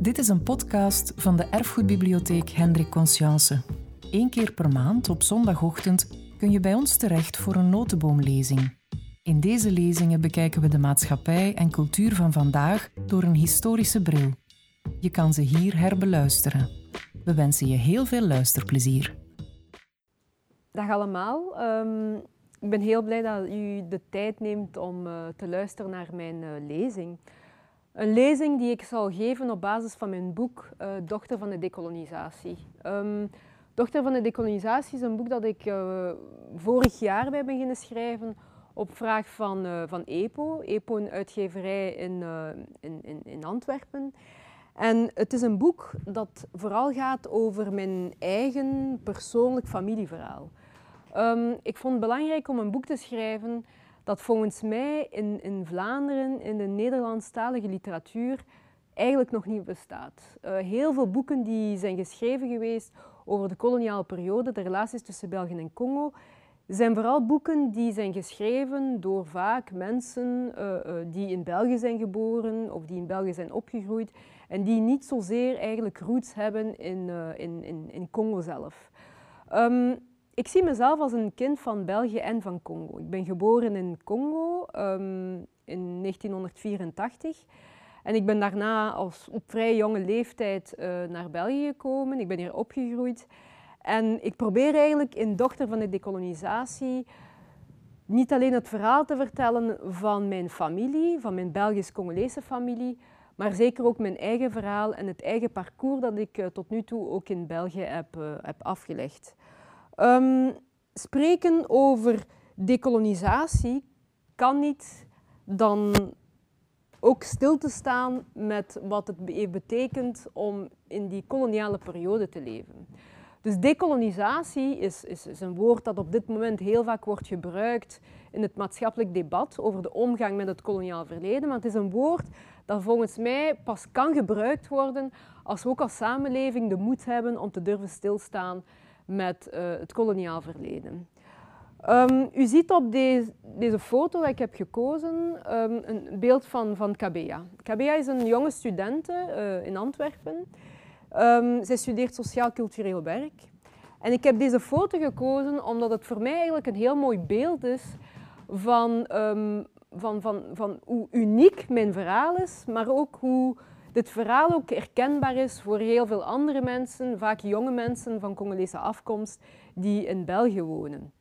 Dit is een podcast van de Erfgoedbibliotheek Hendrik Conscience. Eén keer per maand op zondagochtend kun je bij ons terecht voor een notenboomlezing. In deze lezingen bekijken we de maatschappij en cultuur van vandaag door een historische bril. Je kan ze hier herbeluisteren. We wensen je heel veel luisterplezier. Dag allemaal. Ehm, ik ben heel blij dat u de tijd neemt om uh, te luisteren naar mijn uh, lezing. Een lezing die ik zal geven op basis van mijn boek uh, Dochter van de Decolonisatie. Um, Dochter van de Decolonisatie is een boek dat ik vorig jaar ben beginnen schrijven op vraag van, van EPO. EPO, een uitgeverij in, in, in, in Antwerpen. En het is een boek dat vooral gaat over mijn eigen persoonlijk familieverhaal. Um, ik vond het belangrijk om een boek te schrijven dat volgens mij in, in Vlaanderen, in de Nederlandstalige literatuur, eigenlijk nog niet bestaat. Uh, heel veel boeken die zijn geschreven geweest over de koloniale periode, de relaties tussen België en Congo, zijn vooral boeken die zijn geschreven door vaak mensen uh, uh, die in België zijn geboren of die in België zijn opgegroeid en die niet zozeer eigenlijk roots hebben in, in, in, in Congo zelf. Um, ik zie mezelf als een kind van België en van Congo. Ik ben geboren in Congo um, in 1984. En ik ben daarna als op vrij jonge leeftijd uh, naar België gekomen. Ik ben hier opgegroeid. En ik probeer eigenlijk in Dochter van de Decolonisatie niet alleen het verhaal te vertellen van mijn familie, van mijn Belgisch-Congolese familie, maar zeker ook mijn eigen verhaal en het eigen parcours dat ik uh, tot nu toe ook in België heb, uh, heb afgelegd. Um, spreken over dekolonisatie kan niet dan ook stil te staan met wat het betekent om in die koloniale periode te leven. Dus dekolonisatie is, is, is, een woord dat op dit moment heel vaak wordt gebruikt in het maatschappelijk debat over de omgang met het koloniaal verleden. Maar het is een woord dat volgens mij pas kan gebruikt worden als we ook als samenleving de moed hebben om te durven stilstaan met uh, het koloniaal verleden. Um, u ziet op deze, deze foto dat ik heb gekozen um, een beeld van, van Kabea. Kabea is een jonge studente uh, in Antwerpen. Um, zij studeert sociaal-cultureel werk. En ik heb deze foto gekozen omdat het voor mij eigenlijk een heel mooi beeld is van, van, van, van hoe uniek mijn verhaal is, maar ook hoe dit verhaal ook herkenbaar is voor heel veel andere mensen, vaak jonge mensen van Congolese afkomst, die in België wonen.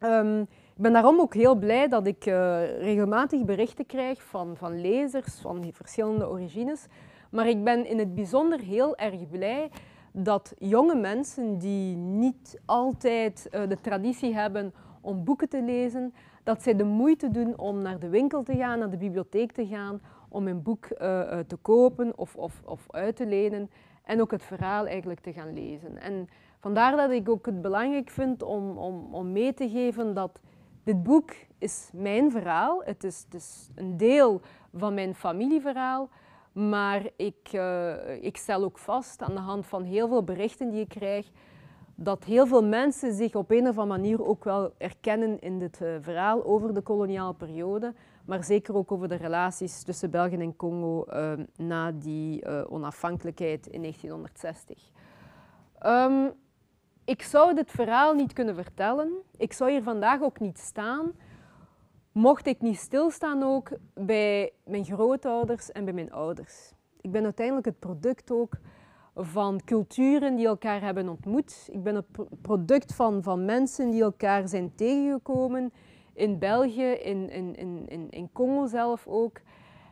Um, ik ben daarom ook heel blij dat ik uh, regelmatig berichten krijg van, van lezers van verschillende origines. Maar ik ben in het bijzonder heel erg blij dat jonge mensen die niet altijd uh, de traditie hebben om boeken te lezen, dat zij de moeite doen om naar de winkel te gaan, naar de bibliotheek te gaan, om een boek uh, te kopen of, of, of uit te lenen en ook het verhaal eigenlijk te gaan lezen. En vandaar dat ik ook het belangrijk vind om, om, om mee te geven dat dit boek is mijn verhaal. Het is, het is een deel van mijn familieverhaal. Maar ik, uh, ik stel ook vast aan de hand van heel veel berichten die ik krijg, dat heel veel mensen zich op een of andere manier ook wel erkennen in dit verhaal over de koloniale periode maar zeker ook over de relaties tussen België en Congo uh, na die uh, onafhankelijkheid in 1960. Um, ehm, ik zou dit verhaal niet kunnen vertellen. Ik zou hier vandaag ook niet staan, mocht ik niet stilstaan ook bij mijn grootouders en bij mijn ouders. Ik ben uiteindelijk het product ook van culturen die elkaar hebben ontmoet. Ik ben het product van, van mensen die elkaar zijn tegengekomen in België, in, in, in, in Congo zelf ook.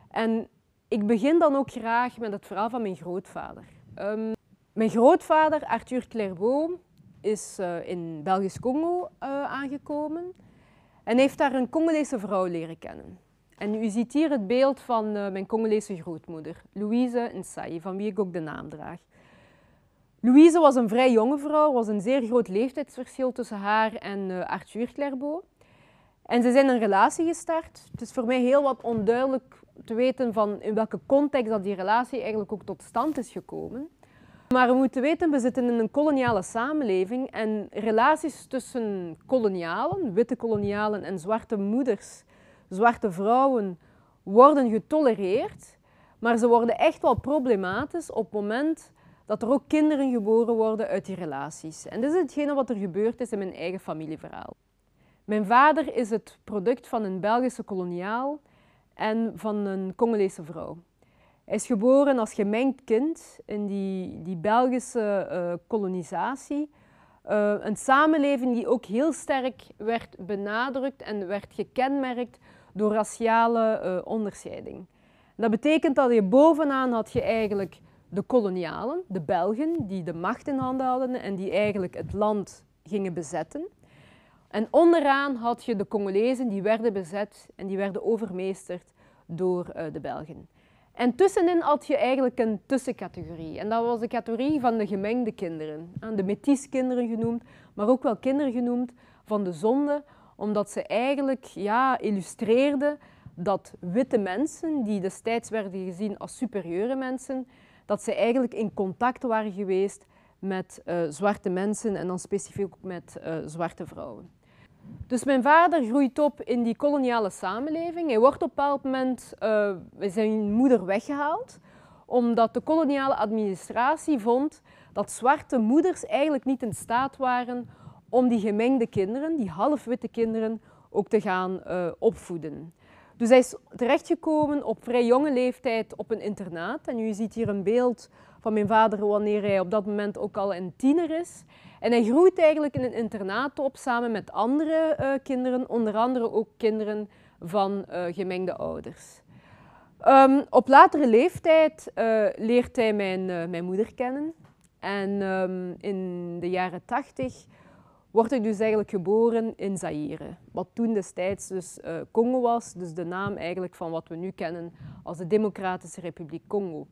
En ik begin dan ook graag met het verhaal van mijn grootvader. Um, mijn grootvader, Arthur Clairvaux, is uh, in Belgisch Congo uh, aangekomen en heeft daar een Congolese vrouw leren kennen. En u ziet hier het beeld van uh, mijn Congolese grootmoeder, Louise Nsai, van wie ik ook de naam draag. Louise was een vrij jonge vrouw, was een zeer groot leeftijdsverschil tussen haar en Arthur Clairvaux. En ze zijn een relatie gestart. Het is voor mij heel wat onduidelijk te weten van in welke context dat die relatie eigenlijk ook tot stand is gekomen. Maar we moeten weten, we zitten in een koloniale samenleving en relaties tussen kolonialen, witte kolonialen en zwarte moeders, zwarte vrouwen, worden getolereerd. Maar ze worden echt wel problematisch op het moment dat er ook kinderen geboren worden uit die relaties. En dit is hetgene wat er gebeurd is in mijn eigen familieverhaal. Mijn vader is het product van een Belgische koloniaal en van een Congolese vrouw. Hij is geboren als gemengd kind in die, die Belgische uh, kolonisatie. Uh, een samenleving die ook heel sterk werd benadrukt en werd gekenmerkt door raciale uh, onderscheiding. Dat betekent dat je bovenaan had je eigenlijk de kolonialen, de Belgen, die de macht in handen hadden en die eigenlijk het land gingen bezetten. En onderaan had je de Congolezen die werden bezet en die werden overmeesterd door uh, de Belgen. En tussenin had je eigenlijk een tussencategorie. En dat was de categorie van de gemengde kinderen. De metiskinderen genoemd, maar ook wel kinderen genoemd van de zonde, omdat ze eigenlijk ja, illustreerden dat witte mensen, die destijds werden gezien als superieure mensen, dat ze eigenlijk in contact waren geweest met uh, zwarte mensen en dan specifiek ook met uh, zwarte vrouwen. Dus mijn vader groeit op in die koloniale samenleving. Hij wordt op een bepaald moment uh, zijn moeder weggehaald, omdat de koloniale administratie vond dat zwarte moeders eigenlijk niet in staat waren om die gemengde kinderen, die halfwitte kinderen, ook te gaan uh, opvoeden. Dus hij is terechtgekomen op vrij jonge leeftijd op een internaat. En u ziet hier een beeld van mijn vader wanneer hij op dat moment ook al een tiener is. En hij groeit eigenlijk in een internaat op samen met andere uh, kinderen, onder andere ook kinderen van uh, gemengde ouders. Um, op latere leeftijd uh, leert hij mijn, mijn moeder kennen. En um, in de jaren tachtig wordt hij dus eigenlijk geboren in Zaire. Wat toen destijds dus Congo was, dus de naam eigenlijk van wat we nu kennen als de Democratische Republiek Congo.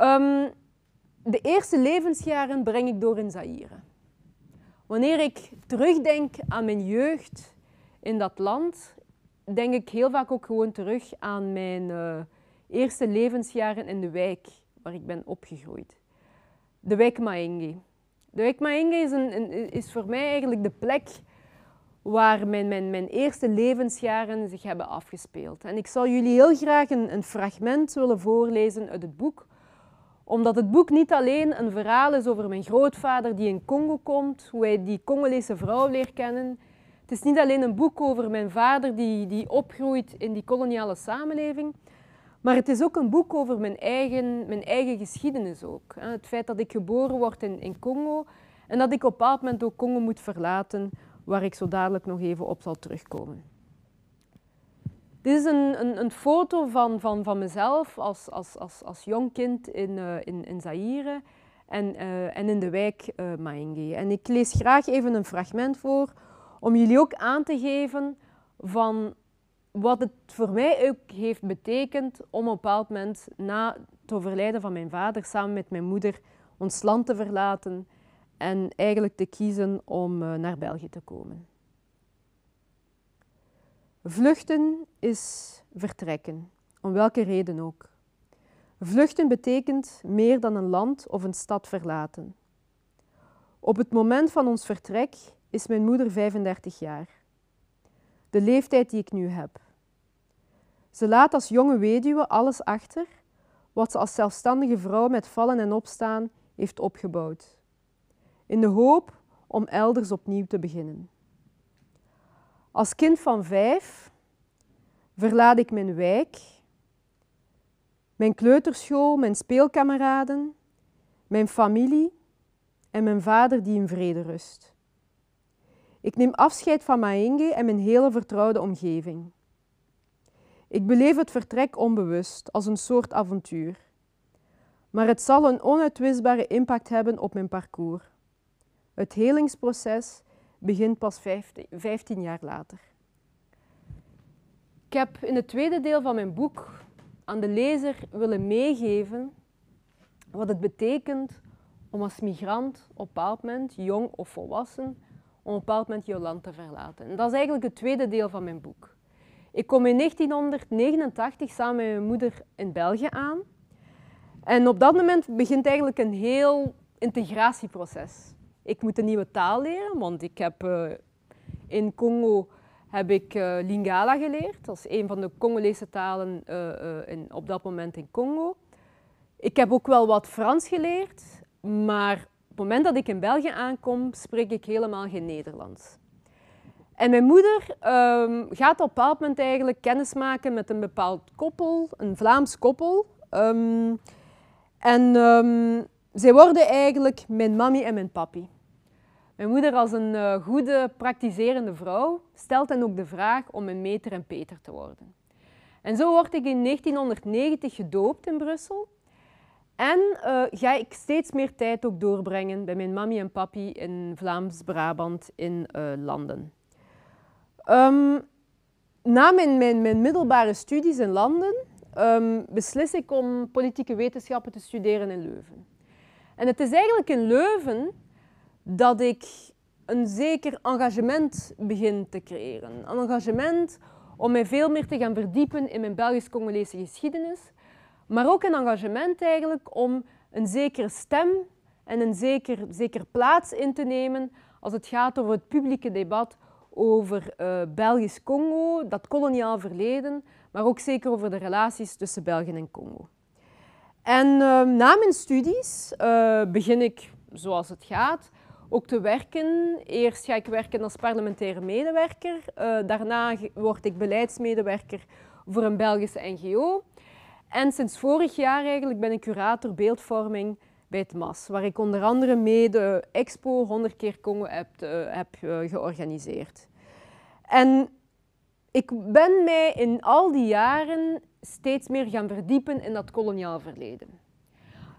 Um, de eerste levensjaren breng ik door in Zaire. Wanneer ik terugdenk aan mijn jeugd in dat land, denk ik heel vaak ook gewoon terug aan mijn uh, eerste levensjaren in de wijk waar ik ben opgegroeid. De wijk Maenge. De wijk Maenge is, is voor mij eigenlijk de plek waar mijn, mijn, mijn eerste levensjaren zich hebben afgespeeld. En ik zal jullie heel graag een fragment willen voorlezen uit het boek omdat het boek niet alleen een verhaal is over mijn grootvader die in Congo komt, hoe hij die Congolese vrouw leert kennen. Het is niet alleen een boek over mijn vader die, die opgroeit in die koloniale samenleving, maar het is ook een boek over mijn eigen, mijn eigen geschiedenis ook. Het feit dat ik geboren word in, in Congo en dat ik op een bepaald moment ook Congo moet verlaten, waar ik zo dadelijk nog even op zal terugkomen. Dit is een, een, een foto van, van, van mezelf als, als, als, als jong kind in, uh, in, in Zaire en, uh, en in de wijk uh, Maenge. En ik lees graag even een fragment voor om jullie ook aan te geven van wat het voor mij ook heeft betekend om op een bepaald moment na het overlijden van mijn vader samen met mijn moeder ons land te verlaten en eigenlijk te kiezen om naar België te komen. Vluchten is vertrekken, om welke reden ook. Vluchten betekent meer dan een land of een stad verlaten. Op het moment van ons vertrek is mijn moeder 35 jaar. De leeftijd die ik nu heb. Ze laat als jonge weduwe alles achter wat ze als zelfstandige vrouw met vallen en opstaan heeft opgebouwd. In de hoop om elders opnieuw te beginnen. Als kind van vijf verlaat ik mijn wijk, mijn kleuterschool, mijn speelkameraden, mijn familie en mijn vader die in vrede rust. Ik neem afscheid van Maenge en mijn hele vertrouwde omgeving. Ik beleef het vertrek onbewust, als een soort avontuur. Maar het zal een onuitwisbare impact hebben op mijn parcours. Het helingsproces begint pas 15 jaar later. Ik heb in het tweede deel van mijn boek aan de lezer willen meegeven wat het betekent om als migrant op een bepaald moment, jong of volwassen, om een bepaald moment je land te verlaten. En dat is eigenlijk het tweede deel van mijn boek. Ik kom in 1989 samen met mijn moeder in België aan. En op dat moment begint eigenlijk een heel integratieproces. Ik moet een nieuwe taal leren, want ik heb uh, in Congo heb ik uh, Lingala geleerd. Dat is een van de Congolese talen in, op dat moment in Congo. Ik heb ook wel wat Frans geleerd, maar op het moment dat ik in België aankom, spreek ik helemaal geen Nederlands. En mijn moeder um, gaat op een bepaald moment eigenlijk kennismaken met een bepaald koppel, een Vlaams koppel. Um, en um, zij worden eigenlijk mijn mami en mijn papi. Mijn moeder als een uh, goede, praktiserende vrouw stelt hen ook de vraag om mijn meter en Peter te worden. En zo word ik in 1990 gedoopt in Brussel. En uh, ga ik steeds meer tijd ook doorbrengen bij mijn mami en papi in Vlaams-Brabant in uh, Landen. Um, na mijn, mijn, middelbare studies in Landen um, beslis ik om politieke wetenschappen te studeren in Leuven. En het is eigenlijk in Leuven dat ik een zeker engagement begin te creëren. Een engagement om mij veel meer te gaan verdiepen in mijn Belgisch-Congolese geschiedenis, maar ook een engagement eigenlijk om een zekere stem en een zeker, zeker plaats in te nemen als het gaat over het publieke debat over uh, Belgisch-Congo, dat koloniaal verleden, maar ook zeker over de relaties tussen België en Congo. En uh, na mijn studies uh, begin ik, zoals het gaat, ook te werken. Eerst ga ik werken als parlementaire medewerker. daarna word ik beleidsmedewerker voor een Belgische NGO. En sinds vorig jaar eigenlijk ben ik curator beeldvorming bij het MAS, waar ik onder andere mee de Expo 100 keer Congo heb, heb georganiseerd. En ik ben mij in al die jaren steeds meer gaan verdiepen in dat koloniaal verleden.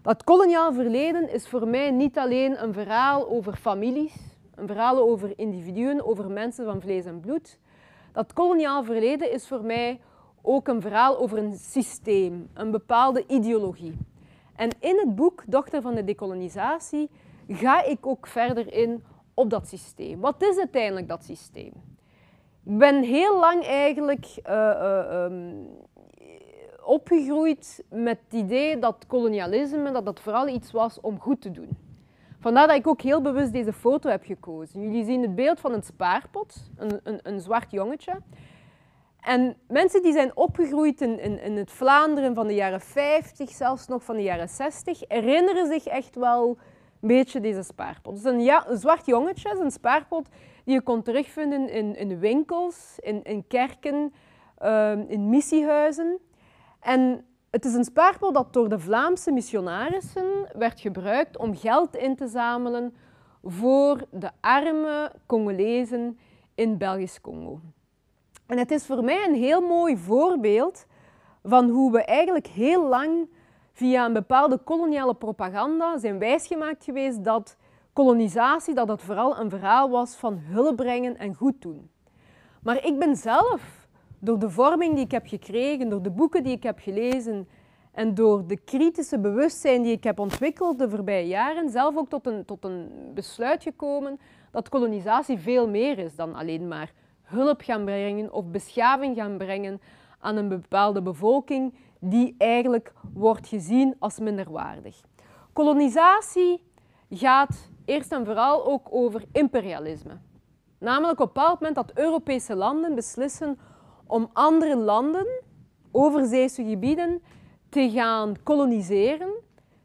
Dat koloniaal verleden is voor mij niet alleen een verhaal over families, een verhaal over individuen, over mensen van vlees en bloed. Dat koloniaal verleden is voor mij ook een verhaal over een systeem, een bepaalde ideologie. En in het boek Dochter van de Dekolonisatie ga ik ook verder in op dat systeem. Wat is uiteindelijk dat systeem? Ik ben heel lang eigenlijk uh, uh, um, opgegroeid met het idee dat kolonialisme dat dat vooral iets was om goed te doen. Vandaar dat ik ook heel bewust deze foto heb gekozen. Jullie zien het beeld van een spaarpot, een, een, een zwart jongetje. En mensen die zijn opgegroeid in, in, in, het Vlaanderen van de jaren 50, zelfs nog van de jaren 60, herinneren zich echt wel een beetje deze spaarpot. Dus een, ja, een zwart jongetje, een spaarpot die je kon terugvinden in, in winkels, in, kerken, uh, in missiehuizen. En het is een spaarpot dat door de Vlaamse missionarissen werd gebruikt om geld in te zamelen voor de arme Congolezen in Belgisch-Congo. En het is voor mij een heel mooi voorbeeld van hoe we eigenlijk heel lang via een bepaalde koloniale propaganda zijn wijsgemaakt geweest dat kolonisatie, dat dat vooral een verhaal was van hulp brengen en goed doen. Maar ik ben zelf, door de vorming die ik heb gekregen, door de boeken die ik heb gelezen en door de kritische bewustzijn die ik heb ontwikkeld de voorbije jaren, zelf ook tot een, tot een besluit gekomen dat kolonisatie veel meer is dan alleen maar hulp gaan brengen of beschaving gaan brengen aan een bepaalde bevolking die eigenlijk wordt gezien als minderwaardig. Kolonisatie gaat eerst en vooral ook over imperialisme. Namelijk op bepaald moment dat Europese landen beslissen om andere landen, overzeese gebieden, te gaan koloniseren,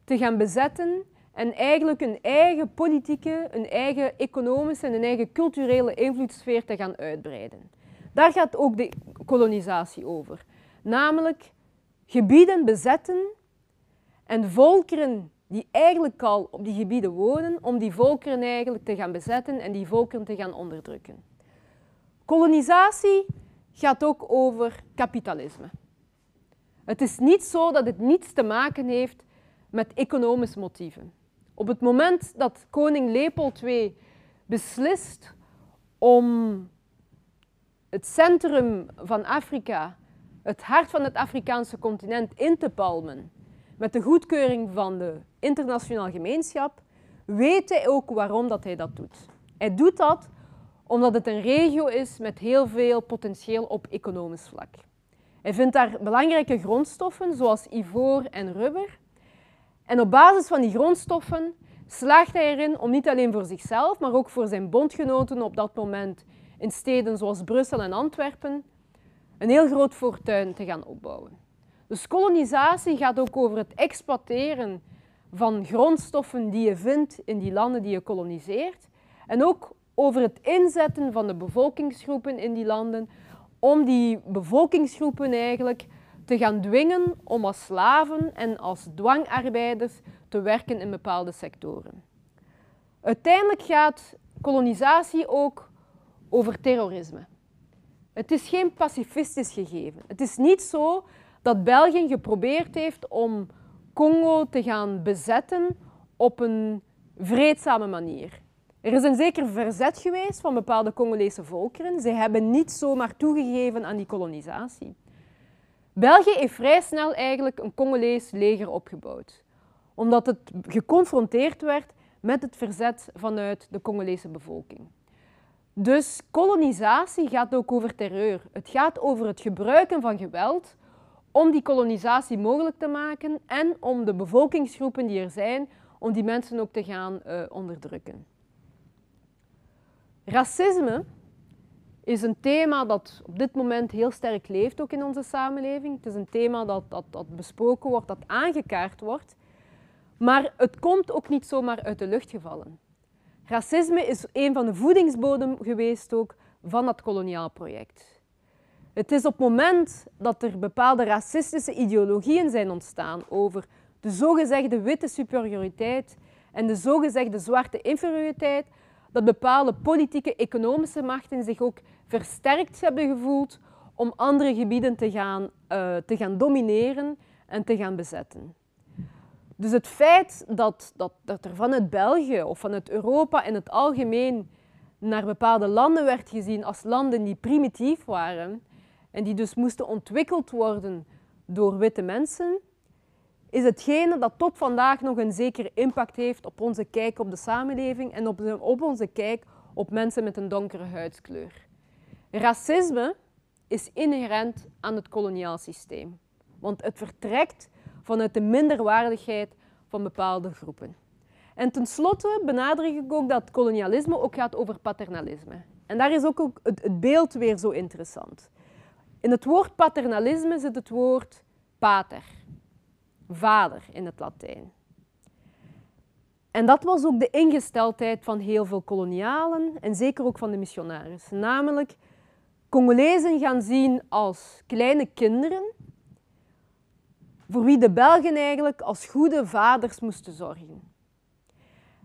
te gaan bezetten en eigenlijk een eigen politieke, een eigen economische en een eigen culturele invloedssfeer te gaan uitbreiden. Daar gaat ook de kolonisatie over. Namelijk gebieden bezetten en volkeren die eigenlijk al op die gebieden wonen, om die volkeren eigenlijk te gaan bezetten en die volkeren te gaan onderdrukken. Kolonisatie gaat ook over kapitalisme. Het is niet zo dat het niets te maken heeft met economische motieven. Op het moment dat koning Leopold II beslist om het centrum van Afrika, het hart van het Afrikaanse continent, in te palmen met de goedkeuring van de internationale gemeenschap, weet hij ook waarom dat hij dat doet. Hij doet dat omdat het een regio is met heel veel potentieel op economisch vlak. Hij vindt daar belangrijke grondstoffen zoals ivoor en rubber. En op basis van die grondstoffen slaagt hij erin om niet alleen voor zichzelf, maar ook voor zijn bondgenoten op dat moment in steden zoals Brussel en Antwerpen een heel groot fortuin te gaan opbouwen. Dus kolonisatie gaat ook over het exploiteren van grondstoffen die je vindt in die landen die je koloniseert. En ook over het inzetten van de bevolkingsgroepen in die landen om die bevolkingsgroepen eigenlijk te gaan dwingen om als slaven en als dwangarbeiders te werken in bepaalde sectoren. Uiteindelijk gaat kolonisatie ook over terrorisme. Het is geen pacifistisch gegeven. Het is niet zo dat België geprobeerd heeft om Congo te gaan bezetten op een vreedzame manier. Er is een zeker verzet geweest van bepaalde Congolese volkeren. Zij hebben niet zomaar toegegeven aan die kolonisatie. België heeft vrij snel eigenlijk een Congolees leger opgebouwd, omdat het geconfronteerd werd met het verzet vanuit de Congolese bevolking. Dus kolonisatie gaat ook over terreur. Het gaat over het gebruiken van geweld om die kolonisatie mogelijk te maken en om de bevolkingsgroepen die er zijn, om die mensen ook te gaan uh, onderdrukken. Racisme is een thema dat op dit moment heel sterk leeft ook in onze samenleving. Het is een thema dat, dat, dat besproken wordt, dat aangekaart wordt. Maar het komt ook niet zomaar uit de lucht gevallen. Racisme is een van de voedingsbodem geweest ook van dat koloniaal project. Het is op het moment dat er bepaalde racistische ideologieën zijn ontstaan over de zogezegde witte superioriteit en de zogezegde zwarte inferioriteit, dat bepaalde politieke, economische machten zich ook versterkt hebben gevoeld om andere gebieden te gaan, uh, te gaan domineren en te gaan bezetten. Dus het feit dat, dat, dat er vanuit België of vanuit Europa in het algemeen naar bepaalde landen werd gezien als landen die primitief waren en die dus moesten ontwikkeld worden door witte mensen, is hetgene dat tot vandaag nog een zekere impact heeft op onze kijk op de samenleving en op, op onze kijk op mensen met een donkere huidskleur. Racisme is inherent aan het koloniaal systeem, want het vertrekt vanuit de minderwaardigheid van bepaalde groepen. En tenslotte benadruk ik ook dat kolonialisme ook gaat over paternalisme. En daar is ook het beeld weer zo interessant. In het woord paternalisme zit het woord pater, vader in het Latijn. En dat was ook de ingesteldheid van heel veel kolonialen en zeker ook van de missionarissen. Namelijk, Congolezen gaan zien als kleine kinderen voor wie de Belgen eigenlijk als goede vaders moesten zorgen.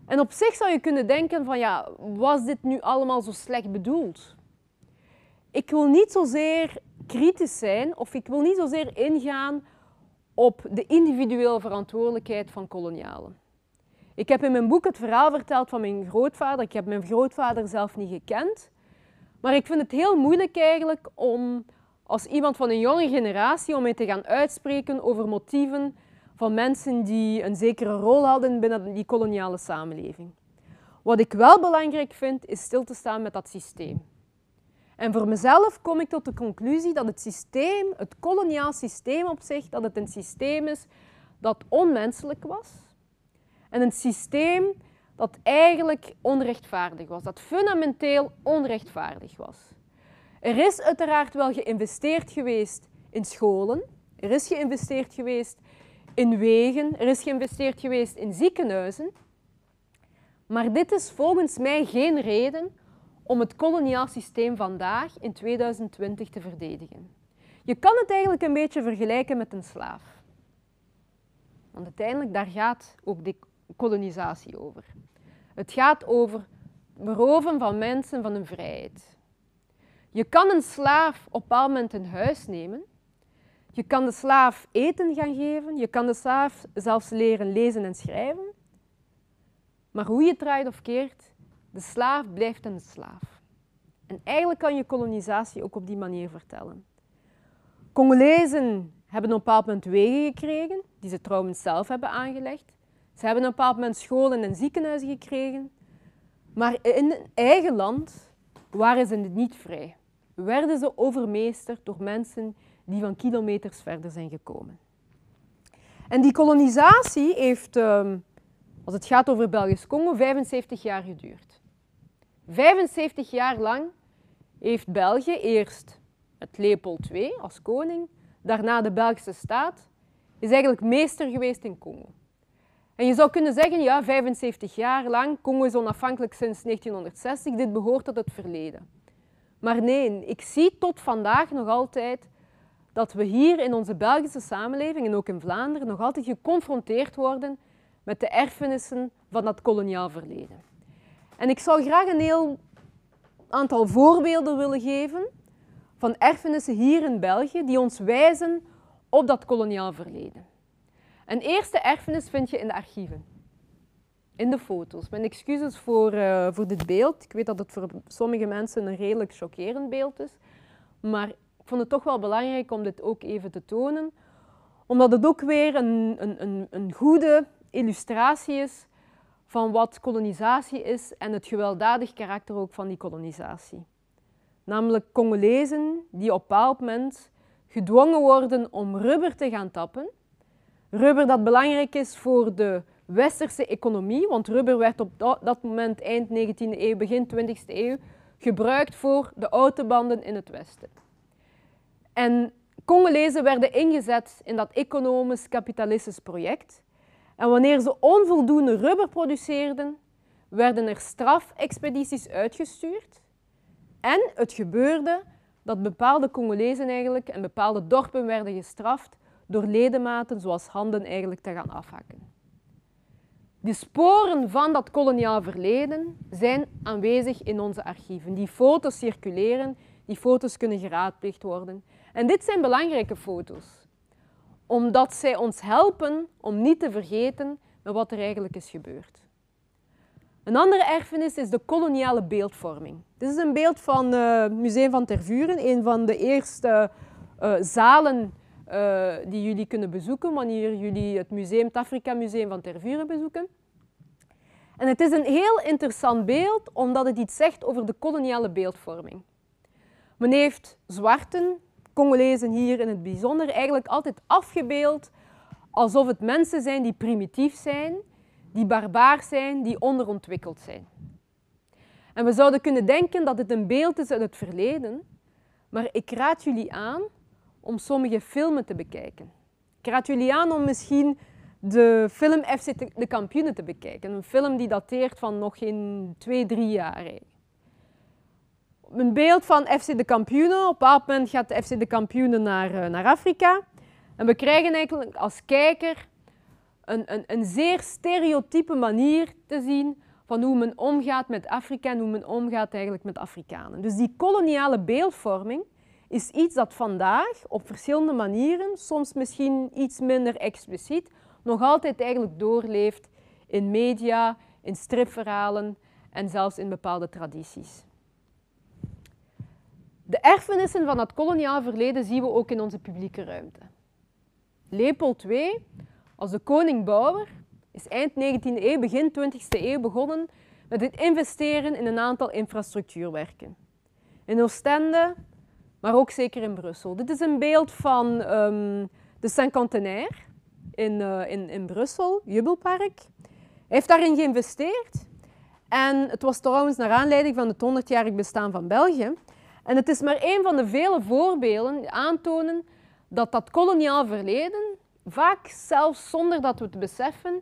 En op zich zou je kunnen denken van ja, was dit nu allemaal zo slecht bedoeld? Ik wil niet zozeer kritisch zijn of ik wil niet zozeer ingaan op de individuele verantwoordelijkheid van kolonialen. Ik heb in mijn boek het verhaal verteld van mijn grootvader. Ik heb mijn grootvader zelf niet gekend. Maar ik vind het heel moeilijk eigenlijk om als iemand van een jonge generatie om mij te gaan uitspreken over motieven van mensen die een zekere rol hadden binnen die koloniale samenleving. Wat ik wel belangrijk vind, is stil te staan met dat systeem. En voor mezelf kom ik tot de conclusie dat het systeem, het koloniaal systeem op zich, dat het een systeem is dat onmenselijk was. En een systeem dat eigenlijk onrechtvaardig was, dat fundamenteel onrechtvaardig was. Er is uiteraard wel geïnvesteerd geweest in scholen, er is geïnvesteerd geweest in wegen, er is geïnvesteerd geweest in ziekenhuizen. Maar dit is volgens mij geen reden om het koloniaal systeem vandaag in 2020 te verdedigen. Je kan het eigenlijk een beetje vergelijken met een slaaf. Want uiteindelijk daar gaat ook die kolonisatie over. Het gaat over beroven van mensen van hun vrijheid. Je kan een slaaf op een moment huis nemen. Je kan de slaaf eten gaan geven. Je kan de slaaf zelfs leren lezen en schrijven. Maar hoe je draait of keert, de slaaf blijft een slaaf. En eigenlijk kan je kolonisatie ook op die manier vertellen. Congolezen hebben op een bepaald moment wegen gekregen, die ze trouwens zelf hebben aangelegd. Ze hebben op een bepaald moment scholen en ziekenhuizen gekregen. Maar in hun eigen land waren ze niet vrij. Werden ze overmeesterd door mensen die van kilometers verder zijn gekomen. En die kolonisatie heeft, ehm, als het gaat over Belgisch Congo, 75 jaar geduurd. 75 jaar lang heeft België eerst het Leopold II als koning, daarna de Belgische staat, is eigenlijk meester geweest in Congo. En je zou kunnen zeggen, ja, 75 jaar lang, Congo is onafhankelijk sinds 1960, dit behoort tot het verleden. Maar nee, ik zie tot vandaag nog altijd dat we hier in onze Belgische samenleving en ook in Vlaanderen nog altijd geconfronteerd worden met de erfenissen van dat koloniaal verleden. En ik zou graag een heel aantal voorbeelden willen geven van erfenissen hier in België die ons wijzen op dat koloniaal verleden. Een eerste erfenis vind je in de archieven, in de foto's. Mijn excuses voor, uh, voor dit beeld. Ik weet dat het voor sommige mensen een redelijk chockerend beeld is, maar ik vond het toch wel belangrijk om dit ook even te tonen, omdat het ook weer een, een, een, een goede illustratie is van wat kolonisatie is en het gewelddadig karakter ook van die kolonisatie. Namelijk Congolezen die op een bepaald moment gedwongen worden om rubber te gaan tappen. Rubber dat belangrijk is voor de westerse economie, want rubber werd op dat moment, eind 19e eeuw, begin 20e eeuw, gebruikt voor de autobanden in het westen. En Congolezen werden ingezet in dat economisch-kapitalistisch project. En wanneer ze onvoldoende rubber produceerden, werden er strafexpedities uitgestuurd. En het gebeurde dat bepaalde Congolezen eigenlijk en bepaalde dorpen werden gestraft door ledematen zoals handen eigenlijk te gaan afhakken. De sporen van dat koloniaal verleden zijn aanwezig in onze archieven. Die foto's circuleren, die foto's kunnen geraadpleegd worden. En dit zijn belangrijke foto's, omdat zij ons helpen om niet te vergeten met wat er eigenlijk is gebeurd. Een andere erfenis is de koloniale beeldvorming. Dit is een beeld van het uh, Museum van Tervuren, een van de eerste uh, zalen uh, die jullie kunnen bezoeken wanneer jullie het museum, het Afrika Museum van Tervuren bezoeken. En het is een heel interessant beeld omdat het iets zegt over de koloniale beeldvorming. Men heeft zwarten, Congolezen hier in het bijzonder, eigenlijk altijd afgebeeld alsof het mensen zijn die primitief zijn, die barbaar zijn, die onderontwikkeld zijn. En we zouden kunnen denken dat het een beeld is uit het verleden, maar ik raad jullie aan om sommige filmen te bekijken. Ik raad jullie aan om misschien de film FC de Kampioenen te bekijken. Een film die dateert van nog geen twee, drie jaar. Een beeld van FC de Kampioenen. Op een bepaald moment gaat de FC de Kampioenen naar, eh, naar Afrika. En we krijgen eigenlijk als kijker een, een, een zeer stereotype manier te zien van hoe men omgaat met Afrika en hoe men omgaat eigenlijk met Afrikanen. Dus die koloniale beeldvorming is iets dat vandaag op verschillende manieren, soms misschien iets minder expliciet, nog altijd eigenlijk doorleeft in media, in stripverhalen en zelfs in bepaalde tradities. De erfenissen van het koloniaal verleden zien we ook in onze publieke ruimte. Leopold II, als de koning Bouwer, is eind 19e eeuw, begin 20e eeuw begonnen met het investeren in een aantal infrastructuurwerken. In Oostende, maar ook zeker in Brussel. Dit is een beeld van um, de Cinquantenaire in, uh, in, in Brussel, Jubelpark. Hij heeft daarin geïnvesteerd. En het was trouwens naar aanleiding van het 100-jarig bestaan van België. En het is maar een van de vele voorbeelden die aantonen dat dat koloniaal verleden, vaak zelfs zonder dat we het beseffen,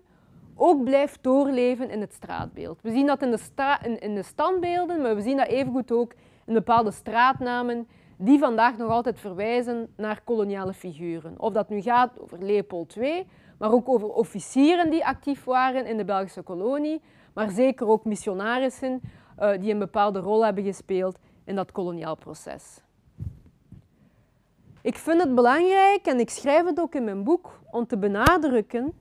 ook blijft doorleven in het straatbeeld. We zien dat in de, in, de standbeelden, maar we zien dat evengoed ook in bepaalde straatnamen die vandaag nog altijd verwijzen naar koloniale figuren. Of dat nu gaat over Leopold II, maar ook over officieren die actief waren in de Belgische kolonie, maar zeker ook missionarissen uh, die een bepaalde rol hebben gespeeld in dat koloniaal proces. Ik vind het belangrijk, en ik schrijf het ook in mijn boek, om te benadrukken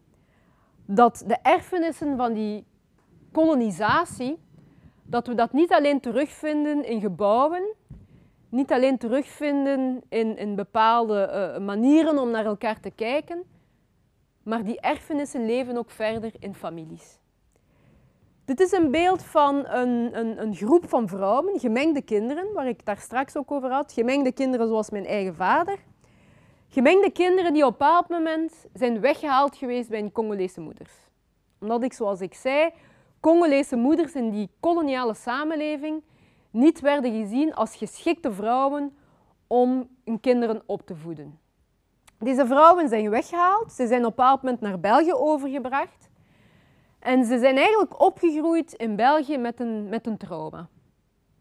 dat de erfenissen van die kolonisatie, dat we dat niet alleen terugvinden in gebouwen, niet alleen terugvinden in, in bepaalde uh, manieren om naar elkaar te kijken, maar die erfenissen leven ook verder in families. Dit is een beeld van een, een, een, groep van vrouwen, gemengde kinderen, waar ik het daar straks ook over had. Gemengde kinderen zoals mijn eigen vader. Gemengde kinderen die op een bepaald moment zijn weggehaald geweest bij Congolese moeders. Omdat ik, zoals ik zei, Congolese moeders in die koloniale samenleving niet werden gezien als geschikte vrouwen om hun kinderen op te voeden. Deze vrouwen zijn weggehaald, ze zijn op een bepaald moment naar België overgebracht en ze zijn eigenlijk opgegroeid in België met een, met een trauma.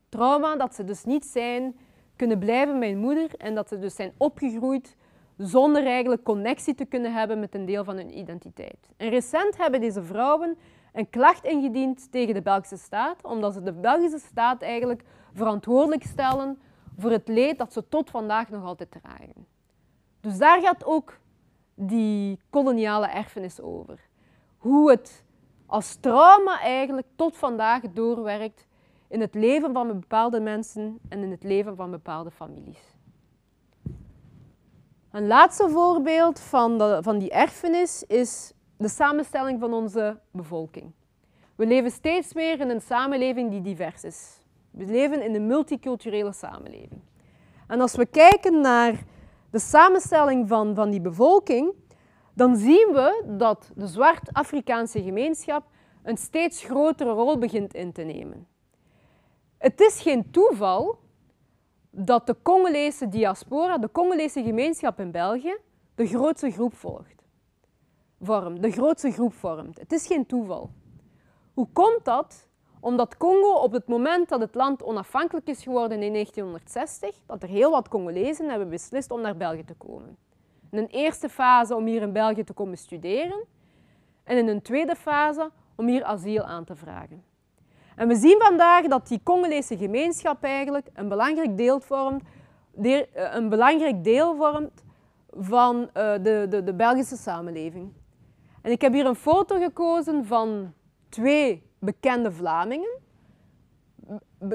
Trauma dat ze dus niet zijn kunnen blijven met hun moeder en dat ze dus zijn opgegroeid zonder eigenlijk connectie te kunnen hebben met een deel van hun identiteit. En recent hebben deze vrouwen een klacht ingediend tegen de Belgische staat, omdat ze de Belgische staat eigenlijk verantwoordelijk stellen voor het leed dat ze tot vandaag nog altijd dragen. Dus daar gaat ook die koloniale erfenis over. Hoe het als trauma eigenlijk tot vandaag doorwerkt in het leven van bepaalde mensen en in het leven van bepaalde families. Een laatste voorbeeld van, de, van die erfenis is de samenstelling van onze bevolking. We leven steeds meer in een samenleving die divers is. We leven in een multiculturele samenleving. En als we kijken naar de samenstelling van, van die bevolking, dan zien we dat de zwart-Afrikaanse gemeenschap een steeds grotere rol begint in te nemen. Het is geen toeval dat de Congolese diaspora, de Congolese gemeenschap in België, de grootste groep volgt. Vormt, de grootste groep vormt. Het is geen toeval. Hoe komt dat? Omdat Congo op het moment dat het land onafhankelijk is geworden in 1960, dat er heel wat Congolezen hebben beslist om naar België te komen. Een eerste fase om hier in België te komen studeren en in een tweede fase om hier asiel aan te vragen. En we zien vandaag dat die Congolese gemeenschap eigenlijk een belangrijk deel vormt, eh, een belangrijk deel vormt van eh, de, de, de Belgische samenleving. En ik heb hier een foto gekozen van twee bekende Vlamingen.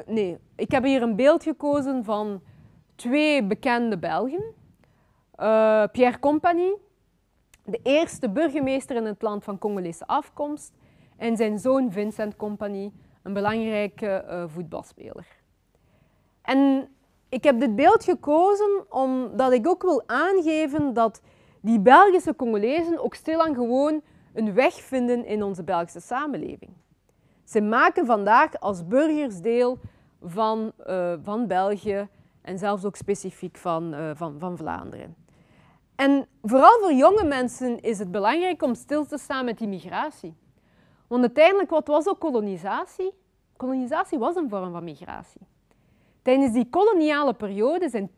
nee, ik heb hier een beeld gekozen van twee bekende Belgen. Uh, Pierre Compagnie, de eerste burgemeester in het land van Congolese afkomst, en zijn zoon Vincent Compagnie, een belangrijke uh, voetbalspeler. En ik heb dit beeld gekozen omdat ik ook wil aangeven dat die Belgische Congolezen ook stilaan gewoon een weg vinden in onze Belgische samenleving. Ze maken vandaag als burgers deel van, uh, van België en zelfs ook specifiek van, van, van Vlaanderen. En vooral voor jonge mensen is het belangrijk om stil te staan met immigratie. Want uiteindelijk, wat was ook kolonisatie? Kolonisatie was een vorm van migratie. Tijdens die koloniale periode zijn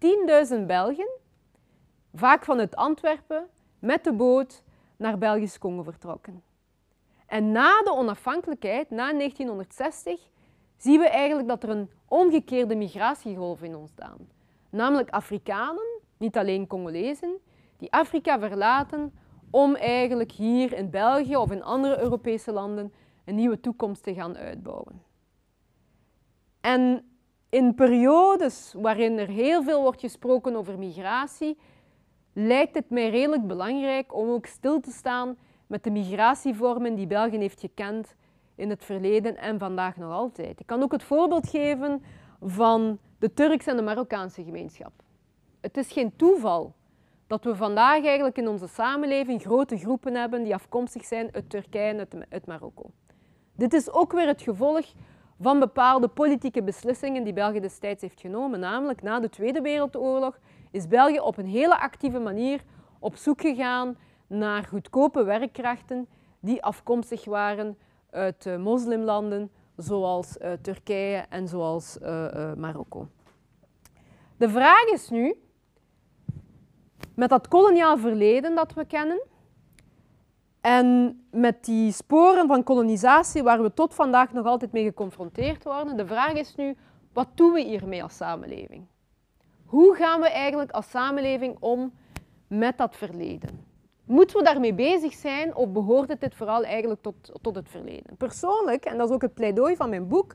10.000 Belgen, vaak vanuit Antwerpen, met de boot naar Belgisch Congo vertrokken. En na de onafhankelijkheid, na 1960, zien we eigenlijk dat er een omgekeerde migratiegolf in ontstaan. Namelijk Afrikanen, niet alleen Congolezen, die Afrika verlaten om eigenlijk hier in België of in andere Europese landen een nieuwe toekomst te gaan uitbouwen. En in periodes waarin er heel veel wordt gesproken over migratie, lijkt het mij redelijk belangrijk om ook stil te staan met de migratievormen die België heeft gekend in het verleden en vandaag nog altijd. Ik kan ook het voorbeeld geven van de Turkse en de Marokkaanse gemeenschap. Het is geen toeval dat we vandaag eigenlijk in onze samenleving grote groepen hebben die afkomstig zijn uit Turkije en uit Marokko. Dit is ook weer het gevolg van bepaalde politieke beslissingen die België destijds heeft genomen. Namelijk na de Tweede Wereldoorlog is België op een hele actieve manier op zoek gegaan naar goedkope werkkrachten die afkomstig waren uit uh, moslimlanden zoals uh, Turkije en zoals uh, Marokko. De vraag is nu, met dat koloniaal verleden dat we kennen en met die sporen van kolonisatie waar we tot vandaag nog altijd mee geconfronteerd worden, de vraag is nu, wat doen we hiermee als samenleving? Hoe gaan we eigenlijk als samenleving om met dat verleden? Moeten we daarmee bezig zijn of behoort het dit vooral eigenlijk tot, tot het verleden? Persoonlijk, en dat is ook het pleidooi van mijn boek,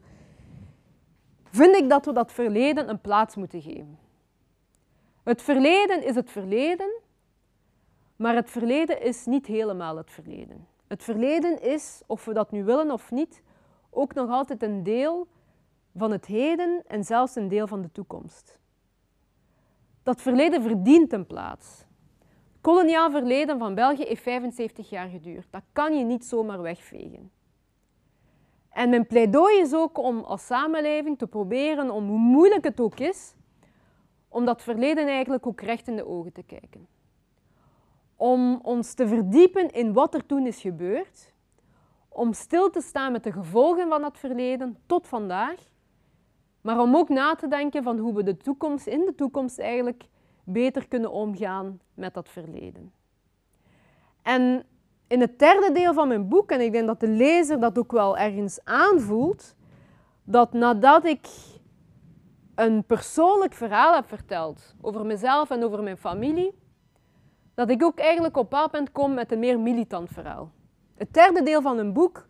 vind ik dat we dat verleden een plaats moeten geven. Het verleden is het verleden, maar het verleden is niet helemaal het verleden. Het verleden is, of we dat nu willen of niet, ook nog altijd een deel van het heden en zelfs een deel van de toekomst. Dat verleden verdient een plaats. Het koloniaal verleden van België heeft 75 jaar geduurd. Dat kan je niet zomaar wegvegen. En mijn pleidooi is ook om als samenleving te proberen, om hoe moeilijk het ook is, om dat verleden eigenlijk ook recht in de ogen te kijken. Om ons te verdiepen in wat er toen is gebeurd, om stil te staan met de gevolgen van dat verleden tot vandaag, maar om ook na te denken van hoe we de toekomst, in de toekomst eigenlijk beter kunnen omgaan met dat verleden. En in het derde deel van mijn boek, en ik denk dat de lezer dat ook wel ergens aanvoelt, dat nadat ik een persoonlijk verhaal heb verteld over mezelf en over mijn familie, dat ik ook eigenlijk op een kom met een meer militant verhaal. Het derde deel van een boek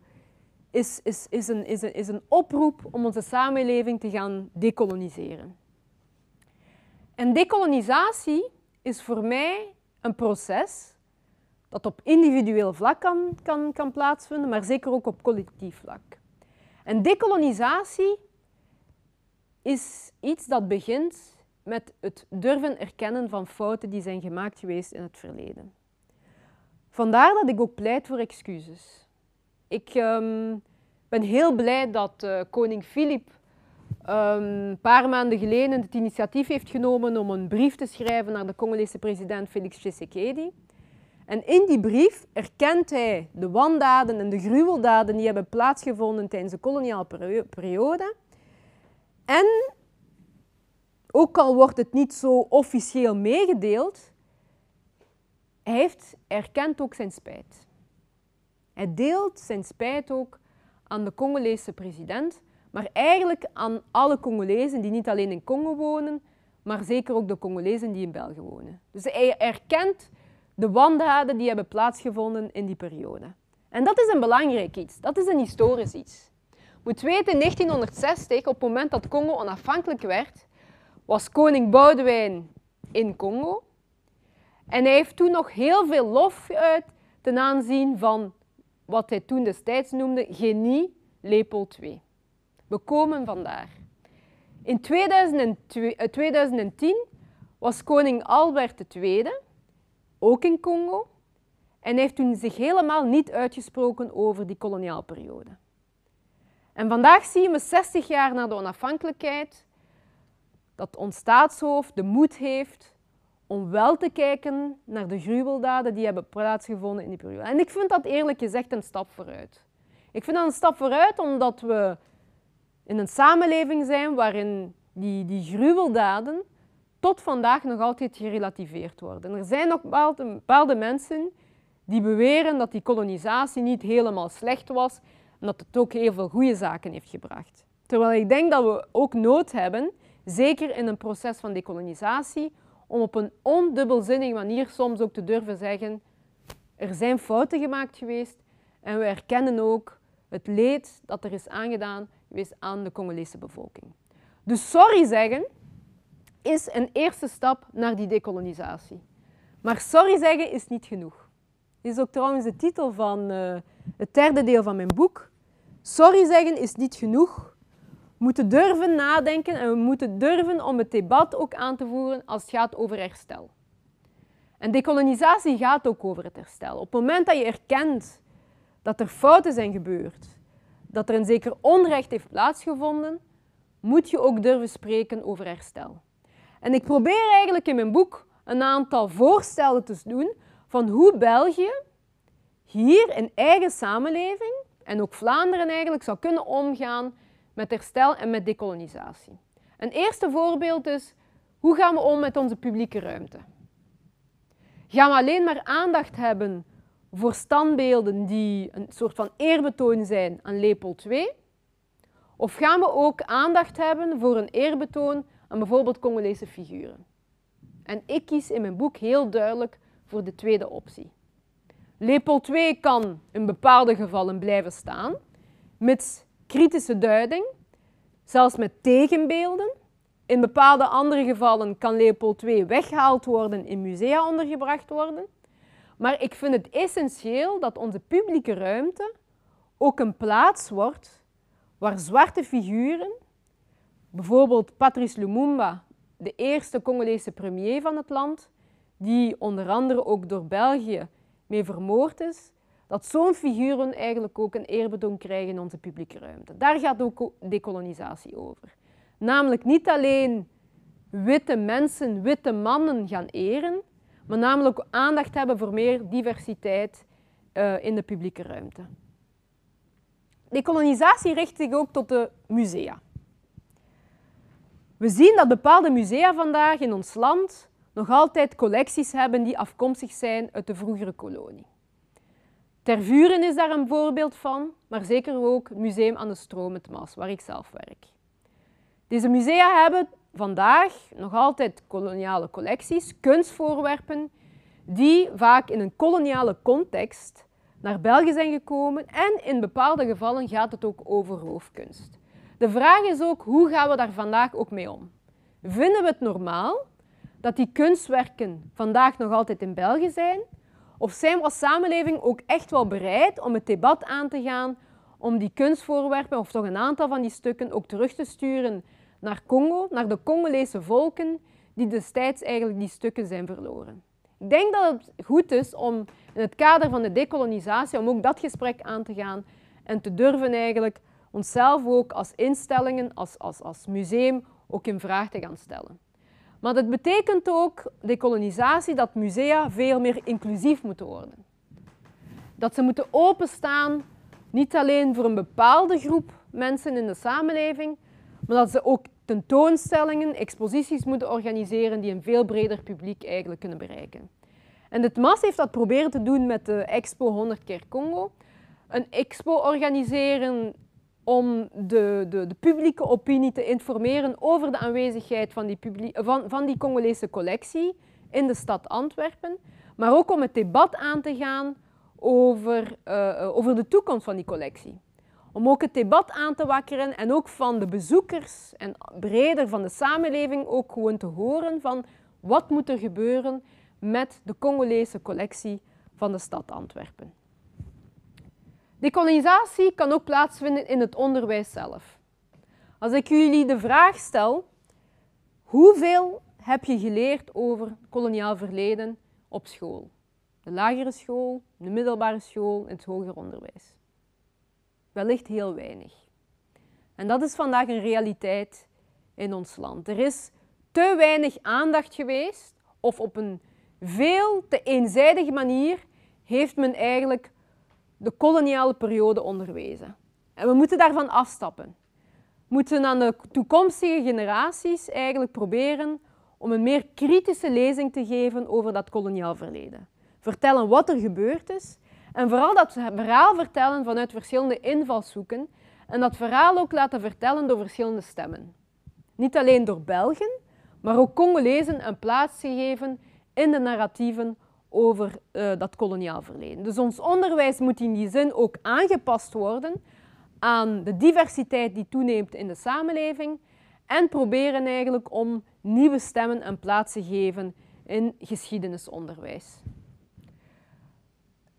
is, is, is, een, is, een, is een oproep om onze samenleving te gaan decoloniseren. En decolonisatie is voor mij een proces dat op individueel vlak kan, kan, kan plaatsvinden, maar zeker ook op collectief vlak. En decolonisatie is iets dat begint met het durven erkennen van fouten die zijn gemaakt geweest in het verleden. Vandaar dat ik ook pleit voor excuses. Ik um, ben heel blij dat uh, koning Filip um, een paar maanden geleden het initiatief heeft genomen om een brief te schrijven naar de Congolese president Felix Tshisekedi. En in die brief erkent hij de wandaden en de gruweldaden die hebben plaatsgevonden tijdens de koloniale periode. En ook al wordt het niet zo officieel meegedeeld, hij heeft erkent ook zijn spijt. Hij deelt zijn spijt ook aan de Congolese president, maar eigenlijk aan alle Congolezen die niet alleen in Congo wonen, maar zeker ook de Congolezen die in België wonen. Dus hij erkent de wandaden die hebben plaatsgevonden in die periode. En dat is een belangrijk iets, dat is een historisch iets. Moet weten, in 1960, op het moment dat Congo onafhankelijk werd, was koning Boudewijn in Congo. En hij heeft toen nog heel veel lof uit ten aanzien van wat hij toen destijds noemde genie Leopold II. We komen vandaar. In 2010 eh, was koning Albert II, ook in Congo, en heeft toen zich helemaal niet uitgesproken over die koloniaalperiode. En vandaag zien we 60 jaar na de onafhankelijkheid dat ons staatshoofd de moed heeft om wel te kijken naar de gruweldaden die hebben plaatsgevonden in die periode. En ik vind dat eerlijk gezegd een stap vooruit. Ik vind dat een stap vooruit omdat we in een samenleving zijn waarin die, die gruweldaden tot vandaag nog altijd gerelativeerd worden. Er zijn nog bepaalde, bepaalde mensen die beweren dat die kolonisatie niet helemaal slecht was en dat het ook heel veel goede zaken heeft gebracht. Terwijl ik denk dat we ook nood hebben, zeker in een proces van dekolonisatie, om op een ondubbelzinnige manier soms ook te durven zeggen, er zijn fouten gemaakt geweest en we erkennen ook het leed dat er is aangedaan geweest aan de Congolese bevolking. Dus sorry zeggen is een eerste stap naar die dekolonisatie. Maar sorry zeggen is niet genoeg. Dit is ook trouwens de titel van uh, het derde deel van mijn boek. Sorry zeggen is niet genoeg. We moeten durven nadenken en we moeten durven om het debat ook aan te voeren als het gaat over herstel. En dekolonisatie gaat ook over het herstel. Op het moment dat je erkent dat er fouten zijn gebeurd, dat er een zeker onrecht heeft plaatsgevonden, moet je ook durven spreken over herstel. En ik probeer eigenlijk in mijn boek een aantal voorstellen te doen van hoe België hier in eigen samenleving en ook Vlaanderen eigenlijk zou kunnen omgaan met herstel en met dekolonisatie. Een eerste voorbeeld is, hoe gaan we om met onze publieke ruimte? Gaan we alleen maar aandacht hebben voor standbeelden die een soort van eerbetoon zijn aan Leopold II? Of gaan we ook aandacht hebben voor een eerbetoon aan bijvoorbeeld Congolese figuren? En ik kies in mijn boek heel duidelijk voor de tweede optie. Leopold II kan in bepaalde gevallen blijven staan, mits kritische duiding, zelfs met tegenbeelden. In bepaalde andere gevallen kan Leopold II weggehaald worden, in musea ondergebracht worden. Maar ik vind het essentieel dat onze publieke ruimte ook een plaats wordt waar zwarte figuren, bijvoorbeeld Patrice Lumumba, de eerste Congolese premier van het land, die onder andere ook door België mee vermoord is, dat zo'n figuren eigenlijk ook een eerbetoon krijgen in onze publieke ruimte. Daar gaat ook decolonisatie over. Namelijk niet alleen witte mensen, witte mannen gaan eren, maar namelijk aandacht hebben voor meer diversiteit uh, in de publieke ruimte. Decolonisatie richt zich ook tot de musea. We zien dat bepaalde musea vandaag in ons land nog altijd collecties hebben die afkomstig zijn uit de vroegere kolonie. Tervuren is daar een voorbeeld van, maar zeker ook het Museum aan de Stroom, het Maas, waar ik zelf werk. Deze musea hebben vandaag nog altijd koloniale collecties, kunstvoorwerpen, die vaak in een koloniale context naar België zijn gekomen en in bepaalde gevallen gaat het ook over roofkunst. De vraag is ook, hoe gaan we daar vandaag ook mee om? Vinden we het normaal dat die kunstwerken vandaag nog altijd in België zijn? Of zijn we als samenleving ook echt wel bereid om het debat aan te gaan om die kunstvoorwerpen, of toch een aantal van die stukken, ook terug te sturen naar Congo, naar de Congolese volken die destijds eigenlijk die stukken zijn verloren? Ik denk dat het goed is om in het kader van de decolonisatie, om ook dat gesprek aan te gaan en te durven eigenlijk onszelf ook als instellingen, als, als, als museum, ook in vraag te gaan stellen. Maar dat betekent ook, decolonisatie, dat musea veel meer inclusief moeten worden. Dat ze moeten openstaan, niet alleen voor een bepaalde groep mensen in de samenleving, maar dat ze ook tentoonstellingen, exposities moeten organiseren die een veel breder publiek eigenlijk kunnen bereiken. En het MAS heeft dat proberen te doen met de Expo 100 keer Congo. Een expo organiseren om de, de, de, publieke opinie te informeren over de aanwezigheid van die, van, van die Congolese collectie in de stad Antwerpen, maar ook om het debat aan te gaan over, uh, over de toekomst van die collectie. Om ook het debat aan te wakkeren en ook van de bezoekers en breder van de samenleving ook gewoon te horen van wat moet er gebeuren met de Congolese collectie van de stad Antwerpen. Decolonisatie kan ook plaatsvinden in het onderwijs zelf. Als ik jullie de vraag stel, hoeveel heb je geleerd over koloniaal verleden op school? De lagere school, de middelbare school en het hoger onderwijs. Wellicht heel weinig. En dat is vandaag een realiteit in ons land. Er is te weinig aandacht geweest, of op een veel te eenzijdige manier heeft men eigenlijk de koloniale periode onderwezen. En we moeten daarvan afstappen. We moeten aan de toekomstige generaties eigenlijk proberen om een meer kritische lezing te geven over dat koloniaal verleden. Vertellen wat er gebeurd is en vooral dat verhaal vertellen vanuit verschillende invalshoeken en dat verhaal ook laten vertellen door verschillende stemmen. Niet alleen door Belgen, maar ook Congolezen een plaats te geven in de narratieven over uh, dat koloniaal verleden. Dus ons onderwijs moet in die zin ook aangepast worden aan de diversiteit die toeneemt in de samenleving en proberen eigenlijk om nieuwe stemmen een plaats te geven in geschiedenisonderwijs.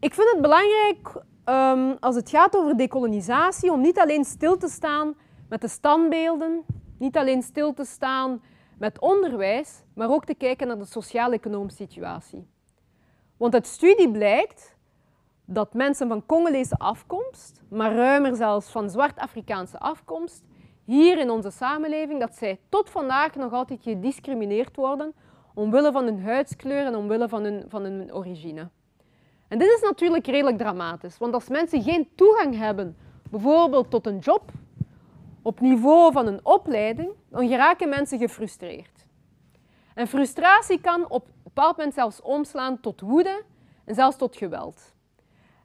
Ik vind het belangrijk um, als het gaat over decolonisatie om niet alleen stil te staan met de standbeelden, niet alleen stil te staan met onderwijs, maar ook te kijken naar de sociaal-economische situatie. Want uit studie blijkt dat mensen van Congolese afkomst, maar ruimer zelfs van zwart-Afrikaanse afkomst, hier in onze samenleving, dat zij tot vandaag nog altijd gediscrimineerd worden omwille van hun huidskleur en omwille van hun, van hun origine. En dit is natuurlijk redelijk dramatisch, want als mensen geen toegang hebben, bijvoorbeeld tot een job, op niveau van een opleiding, dan geraken mensen gefrustreerd. En frustratie kan op bepaald zelfs omslaan tot woede en zelfs tot geweld.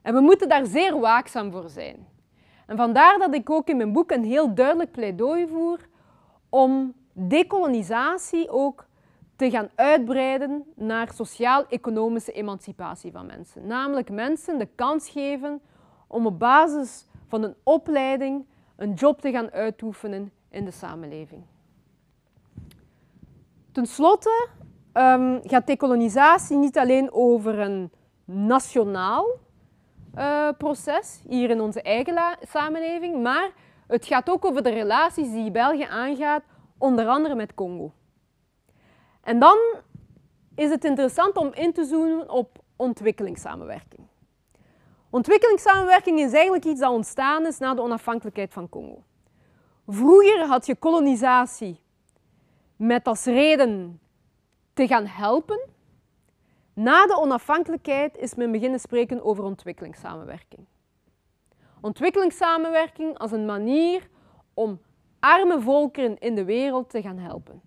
En we moeten daar zeer waakzaam voor zijn. En vandaar dat ik ook in mijn boek een heel duidelijk pleidooi voer om decolonisatie ook te gaan uitbreiden naar sociaal-economische emancipatie van mensen. Namelijk mensen de kans geven om op basis van een opleiding een job te gaan uitoefenen in de samenleving. Ten slotte um, gaat decolonisatie niet alleen over een nationaal uh, proces hier in onze eigen samenleving, maar het gaat ook over de relaties die België aangaat, onder andere met Congo. En dan is het interessant om in te zoomen op ontwikkelingssamenwerking. Ontwikkelingssamenwerking is eigenlijk iets dat ontstaan is na de onafhankelijkheid van Congo. Vroeger had je kolonisatie met als reden te gaan helpen. Na de onafhankelijkheid is men beginnen spreken over ontwikkelingssamenwerking. Ontwikkelingssamenwerking als een manier om arme volkeren in de wereld te gaan helpen.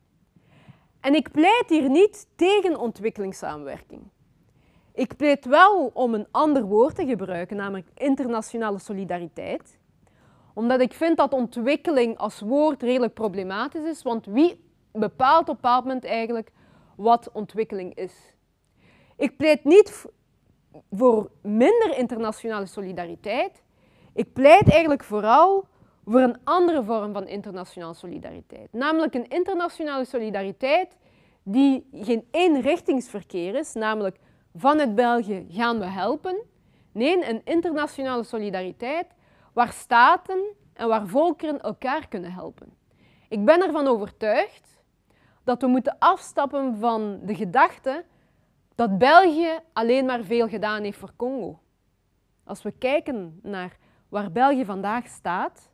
En ik pleit hier niet tegen ontwikkelingssamenwerking. Ik pleit wel om een ander woord te gebruiken, namelijk internationale solidariteit. Omdat ik vind dat ontwikkeling als woord redelijk problematisch is, want wie bepaalt op een bepaald moment eigenlijk wat ontwikkeling is? Ik pleit niet voor minder internationale solidariteit. Ik pleit eigenlijk vooral voor een andere vorm van internationale solidariteit. Namelijk een internationale solidariteit die geen eenrichtingsverkeer is, namelijk vanuit België gaan we helpen. Nee, een internationale solidariteit waar staten en waar volkeren elkaar kunnen helpen. Ik ben ervan overtuigd dat we moeten afstappen van de gedachte dat België alleen maar veel gedaan heeft voor Congo. Als we kijken naar waar België vandaag staat,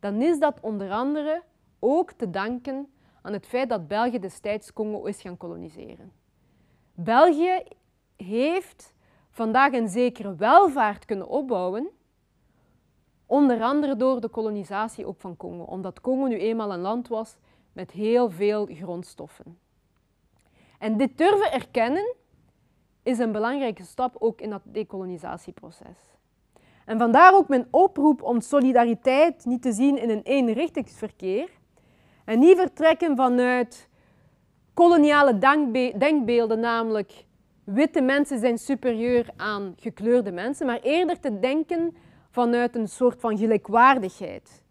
dan is dat onder andere ook te danken aan het feit dat België destijds Congo is gaan koloniseren. België heeft vandaag een zekere welvaart kunnen opbouwen, onder andere door de kolonisatie ook van Congo, omdat Congo nu eenmaal een land was met heel veel grondstoffen. En dit durven erkennen is een belangrijke stap ook in dat decolonisatieproces. En vandaar ook mijn oproep om solidariteit niet te zien in een eenrichtingsverkeer en niet vertrekken vanuit koloniale denkbeelden, namelijk witte mensen zijn superieur aan gekleurde mensen, maar eerder te denken vanuit een soort van gelijkwaardigheid,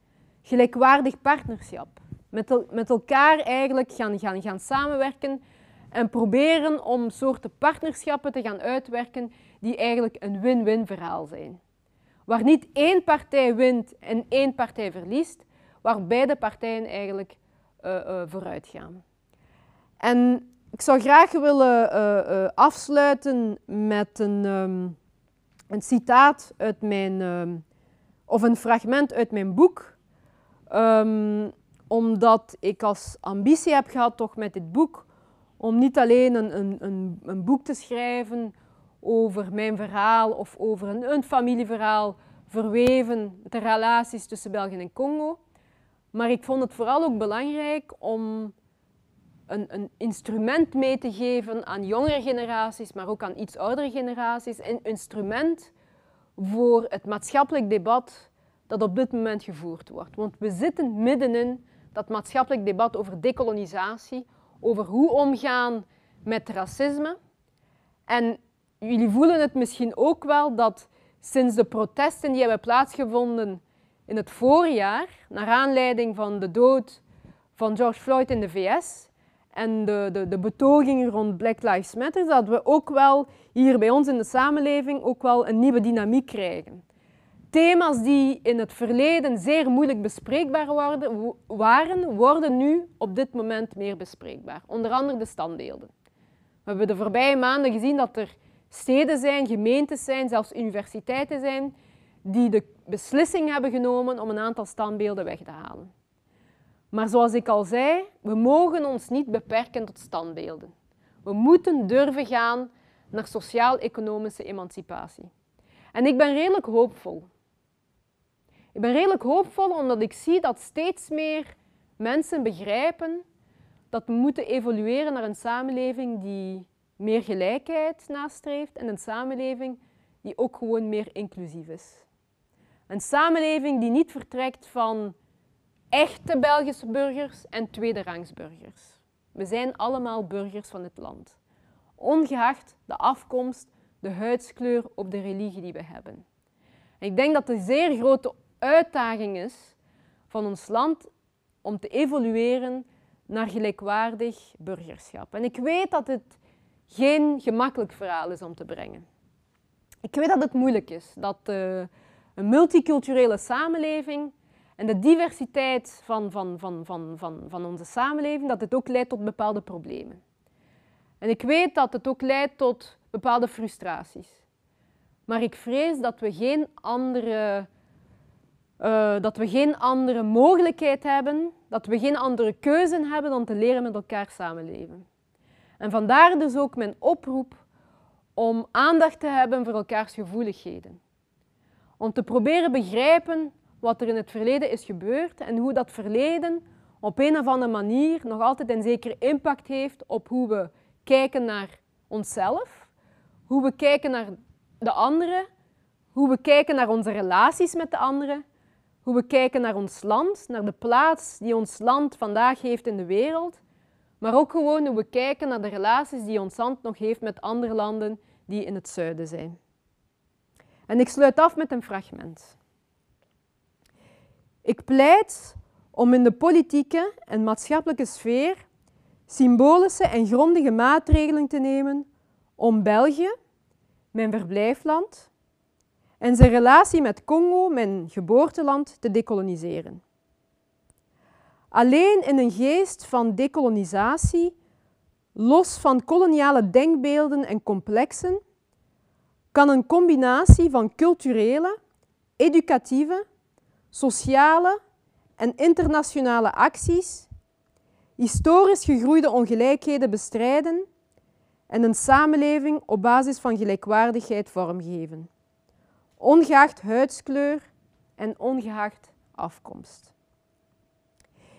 gelijkwaardig partnerschap. Met, met elkaar eigenlijk gaan, gaan, gaan samenwerken en proberen om soorten partnerschappen te gaan uitwerken die eigenlijk een win-win verhaal zijn. Waar niet één partij wint en één partij verliest, waar beide partijen eigenlijk uh, vooruit gaan. En ik zou graag willen uh, afsluiten met een, um, een, citaat uit mijn, um, of een fragment uit mijn boek. Um, omdat ik als ambitie heb gehad toch met dit boek om niet alleen een, een, een, een boek te schrijven over mijn verhaal of over een, een familieverhaal verweven de relaties tussen België en Congo. Maar ik vond het vooral ook belangrijk om een, een, instrument mee te geven aan jongere generaties, maar ook aan iets oudere generaties. Een instrument voor het maatschappelijk debat dat op dit moment gevoerd wordt. Want we zitten middenin dat maatschappelijk debat over dekolonisatie, over hoe omgaan met racisme. En jullie voelen het misschien ook wel dat sinds de protesten die hebben plaatsgevonden in het voorjaar, naar aanleiding van de dood van George Floyd in de VS en de, de, de betogingen rond Black Lives Matter, dat we ook wel hier bij ons in de samenleving ook wel een nieuwe dynamiek krijgen. Thema's die in het verleden zeer moeilijk bespreekbaar waren, worden nu op dit moment meer bespreekbaar. Onder andere de standbeelden. We hebben de voorbije maanden gezien dat er steden zijn, gemeentes zijn, zelfs universiteiten zijn, die de beslissing hebben genomen om een aantal standbeelden weg te halen. Maar zoals ik al zei, we mogen ons niet beperken tot standbeelden. We moeten durven gaan naar sociaal-economische emancipatie. En ik ben redelijk hoopvol. Ik ben redelijk hoopvol omdat ik zie dat steeds meer mensen begrijpen dat we moeten evolueren naar een samenleving die meer gelijkheid nastreeft en een samenleving die ook gewoon meer inclusief is. Een samenleving die niet vertrekt van echte Belgische burgers en tweederangsburgers. We zijn allemaal burgers van het land, ongeacht de afkomst, de huidskleur of de religie die we hebben. ik denk dat de zeer grote uitdaging is van ons land om te evolueren naar gelijkwaardig burgerschap. En ik weet dat het geen gemakkelijk verhaal is om te brengen. Ik weet dat het moeilijk is, dat uh, een multiculturele samenleving en de diversiteit van, van, van, van, van, van onze samenleving, dat het ook leidt tot bepaalde problemen. En ik weet dat het ook leidt tot bepaalde frustraties. maar ik vrees dat we geen andere, uh, dat we geen andere mogelijkheid hebben, dat we geen andere keuze hebben dan te leren met elkaar samenleven. En vandaar dus ook mijn oproep om aandacht te hebben voor elkaars gevoeligheden. Om te proberen begrijpen wat er in het verleden is gebeurd en hoe dat verleden op een of andere manier nog altijd een zekere impact heeft op hoe we kijken naar onszelf, hoe we kijken naar de anderen, hoe we kijken naar onze relaties met de anderen, hoe we kijken naar ons land, naar de plaats die ons land vandaag heeft in de wereld, maar ook gewoon hoe we kijken naar de relaties die ons land nog heeft met andere landen die in het zuiden zijn. En ik sluit af met een fragment. Ik pleit om in de politieke en maatschappelijke sfeer symbolische en grondige maatregelen te nemen om België, mijn verblijfland, en zijn relatie met Congo, mijn geboorteland, te dekoloniseren. Alleen in een geest van dekolonisatie, los van koloniale denkbeelden en complexen, kan een combinatie van culturele, educatieve, sociale en internationale acties historisch gegroeide ongelijkheden bestrijden en een samenleving op basis van gelijkwaardigheid vormgeven, ongeacht huidskleur en ongeacht afkomst.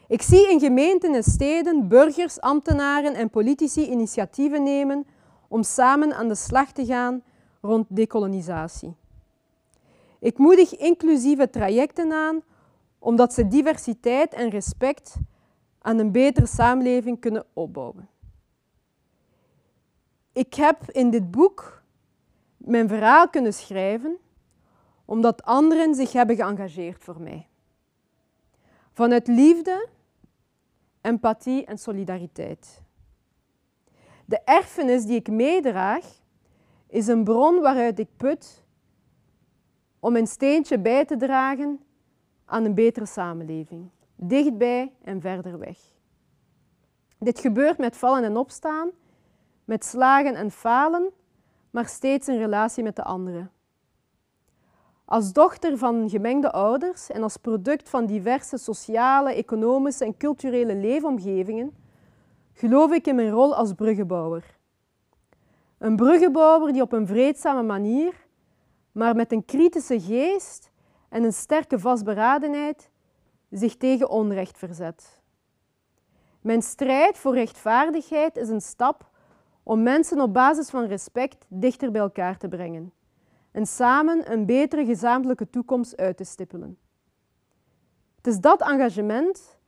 Ik zie in gemeenten en steden burgers, ambtenaren en politici initiatieven nemen om samen aan de slag te gaan rond dekolonisatie. Ik moedig inclusieve trajecten aan omdat ze diversiteit en respect aan een betere samenleving kunnen opbouwen. Ik heb in dit boek mijn verhaal kunnen schrijven omdat anderen zich hebben geëngageerd voor mij. Vanuit liefde, empathie en solidariteit. De erfenis die ik meedraag is een bron waaruit ik put om een steentje bij te dragen aan een betere samenleving, dichtbij en verder weg. Dit gebeurt met vallen en opstaan, met slagen en falen, maar steeds in relatie met de anderen. Als dochter van gemengde ouders en als product van diverse sociale, economische en culturele leefomgevingen, geloof ik in mijn rol als bruggenbouwer. Een bruggenbouwer die op een vreedzame manier, maar met een kritische geest en een sterke vastberadenheid zich tegen onrecht verzet. Mijn strijd voor rechtvaardigheid is een stap om mensen op basis van respect dichter bij elkaar te brengen en samen een betere gezamenlijke toekomst uit te stippelen. Het is dat engagement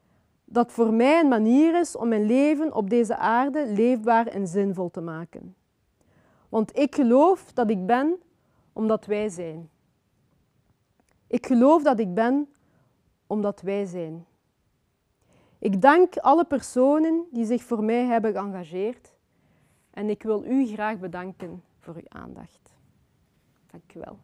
dat voor mij een manier is om mijn leven op deze aarde leefbaar en zinvol te maken. Want ik geloof dat ik ben omdat wij zijn. Ik geloof dat ik ben omdat wij zijn. Ik dank alle personen die zich voor mij hebben geëngageerd en ik wil u graag bedanken voor uw aandacht. Dank u wel.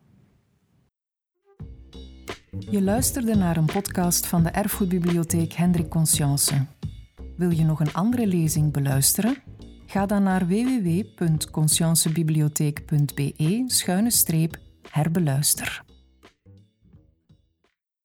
Je luisterde naar een podcast van de Erfgoedbibliotheek Hendrik Conscience. Wil je nog een andere lezing beluisteren? Ga dan naar www.consciencebibliotheek.be-herbeluister.